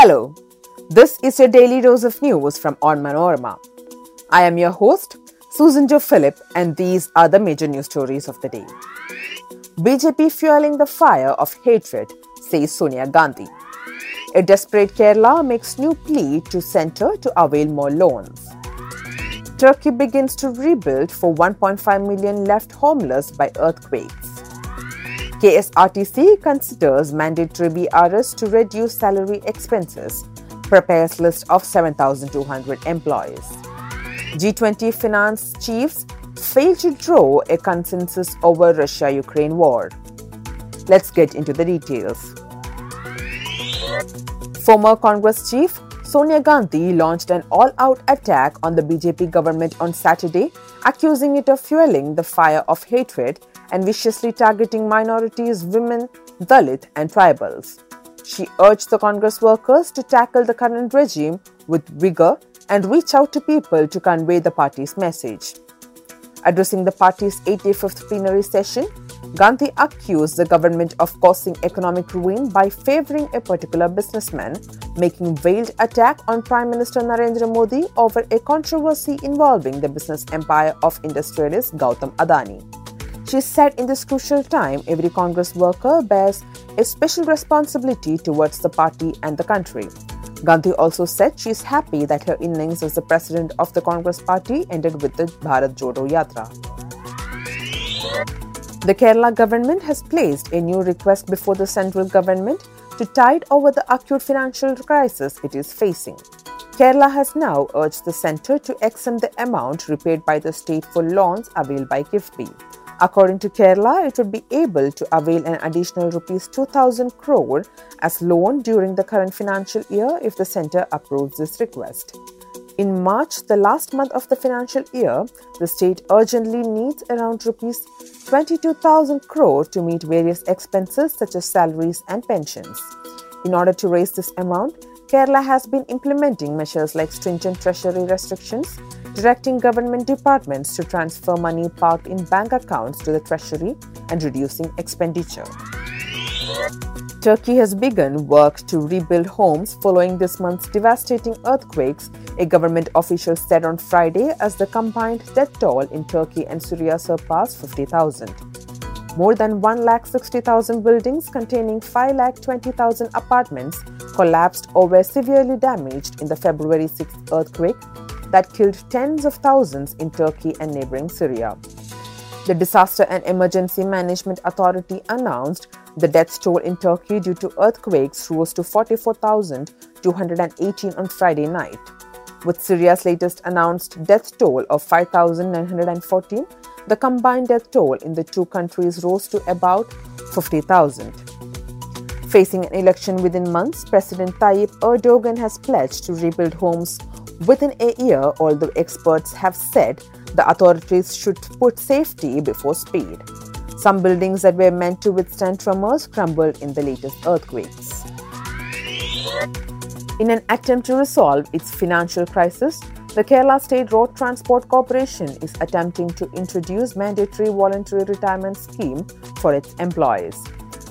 Hello, this is your daily dose of news from Onmanorama. I am your host, Susan Jo Philip, and these are the major news stories of the day. BJP fueling the fire of hatred, says Sonia Gandhi. A desperate Kerala makes new plea to centre to avail more loans. Turkey begins to rebuild for 1.5 million left homeless by earthquakes. KSRTC considers mandatory VRS to reduce salary expenses, prepares list of 7,200 employees. G20 finance chiefs fail to draw a consensus over Russia-Ukraine war. Let's get into the details. Former Congress chief Sonia Gandhi launched an all-out attack on the BJP government on Saturday, accusing it of fueling the fire of hatred and viciously targeting minorities, women, Dalit, and tribals. She urged the Congress workers to tackle the current regime with vigor and reach out to people to convey the party's message. Addressing the party's 85th plenary session, Gandhi accused the government of causing economic ruin by favoring a particular businessman, making veiled attack on Prime Minister Narendra Modi over a controversy involving the business empire of industrialist Gautam Adani. She said in this crucial time, every Congress worker bears a special responsibility towards the party and the country. Gandhi also said she is happy that her innings as the president of the Congress party ended with the Bharat Jodo Yatra. The Kerala government has placed a new request before the central government to tide over the acute financial crisis it is facing. Kerala has now urged the centre to exempt the amount repaid by the state for loans availed by KIIFB. According to Kerala, it would be able to avail an additional rupees 2000 crore as loan during the current financial year if the centre approves this request. In March, the last month of the financial year, the state urgently needs around rupees 22,000 crore to meet various expenses such as salaries and pensions. In order to raise this amount, Kerala has been implementing measures like stringent treasury restrictions, directing government departments to transfer money parked in bank accounts to the treasury and reducing expenditure. Turkey has begun work to rebuild homes following this month's devastating earthquakes, a government official said on Friday as the combined death toll in Turkey and Syria surpassed 50,000. More than 1,60,000 buildings containing 5,20,000 apartments collapsed or were severely damaged in the February 6 earthquake that killed tens of thousands in Turkey and neighboring Syria. The Disaster and Emergency Management Authority announced the death toll in Turkey due to earthquakes rose to 44,218 on Friday night. With Syria's latest announced death toll of 5,914, the combined death toll in the two countries rose to about 50,000. Facing an election within months, President Tayyip Erdogan has pledged to rebuild homes within a year, although experts have said the authorities should put safety before speed. Some buildings that were meant to withstand tremors crumbled in the latest earthquakes. In an attempt to resolve its financial crisis, the Kerala State Road Transport Corporation is attempting to introduce mandatory voluntary retirement scheme for its employees.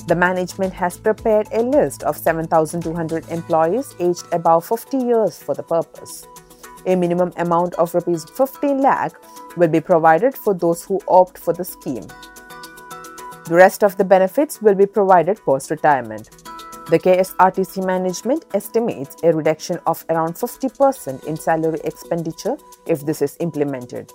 The management has prepared a list of 7,200 employees aged above 50 years for the purpose. A minimum amount of rupees 15 lakh will be provided for those who opt for the scheme. The rest of the benefits will be provided post retirement. The KSRTC management estimates a reduction of around 50% in salary expenditure if this is implemented.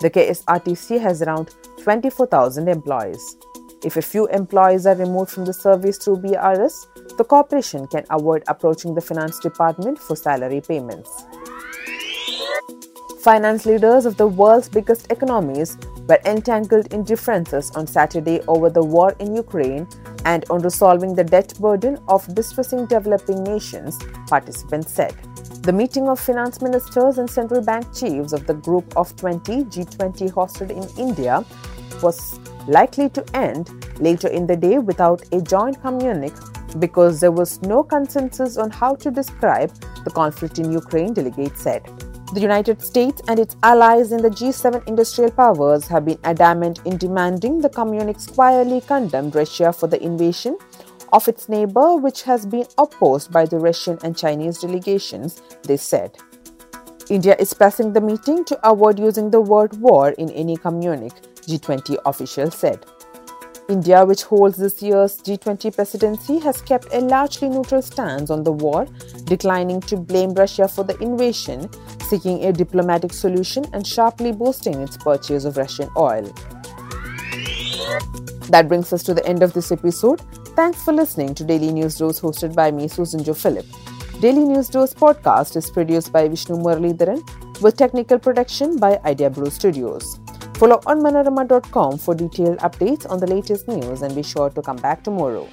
The KSRTC has around 24,000 employees. If a few employees are removed from the service through VRS, the corporation can avoid approaching the finance department for salary payments. Finance leaders of the world's biggest economies were entangled in differences on Saturday over the war in Ukraine and on resolving the debt burden of distressing developing nations, participants said. The meeting of finance ministers and central bank chiefs of the Group of 20 G20 hosted in India was likely to end later in the day without a joint communique because there was no consensus on how to describe the conflict in Ukraine, delegates said. The United States and its allies in the G7 industrial powers have been adamant in demanding the communique squarely condemn Russia for the invasion of its neighbor, which has been opposed by the Russian and Chinese delegations, they said. India is pressing the meeting to avoid using the word war in any communique, G20 officials said. India, which holds this year's G20 presidency, has kept a largely neutral stance on the war, declining to blame Russia for the invasion, seeking a diplomatic solution, and sharply boosting its purchase of Russian oil. That brings us to the end of this episode. Thanks for listening to Daily News Dose hosted by me, Susan Jo Philip. Daily News Dose podcast is produced by Vishnu Muralidharan with technical production by Idea Blue Studios. Follow onmanorama.com for detailed updates on the latest news and be sure to come back tomorrow.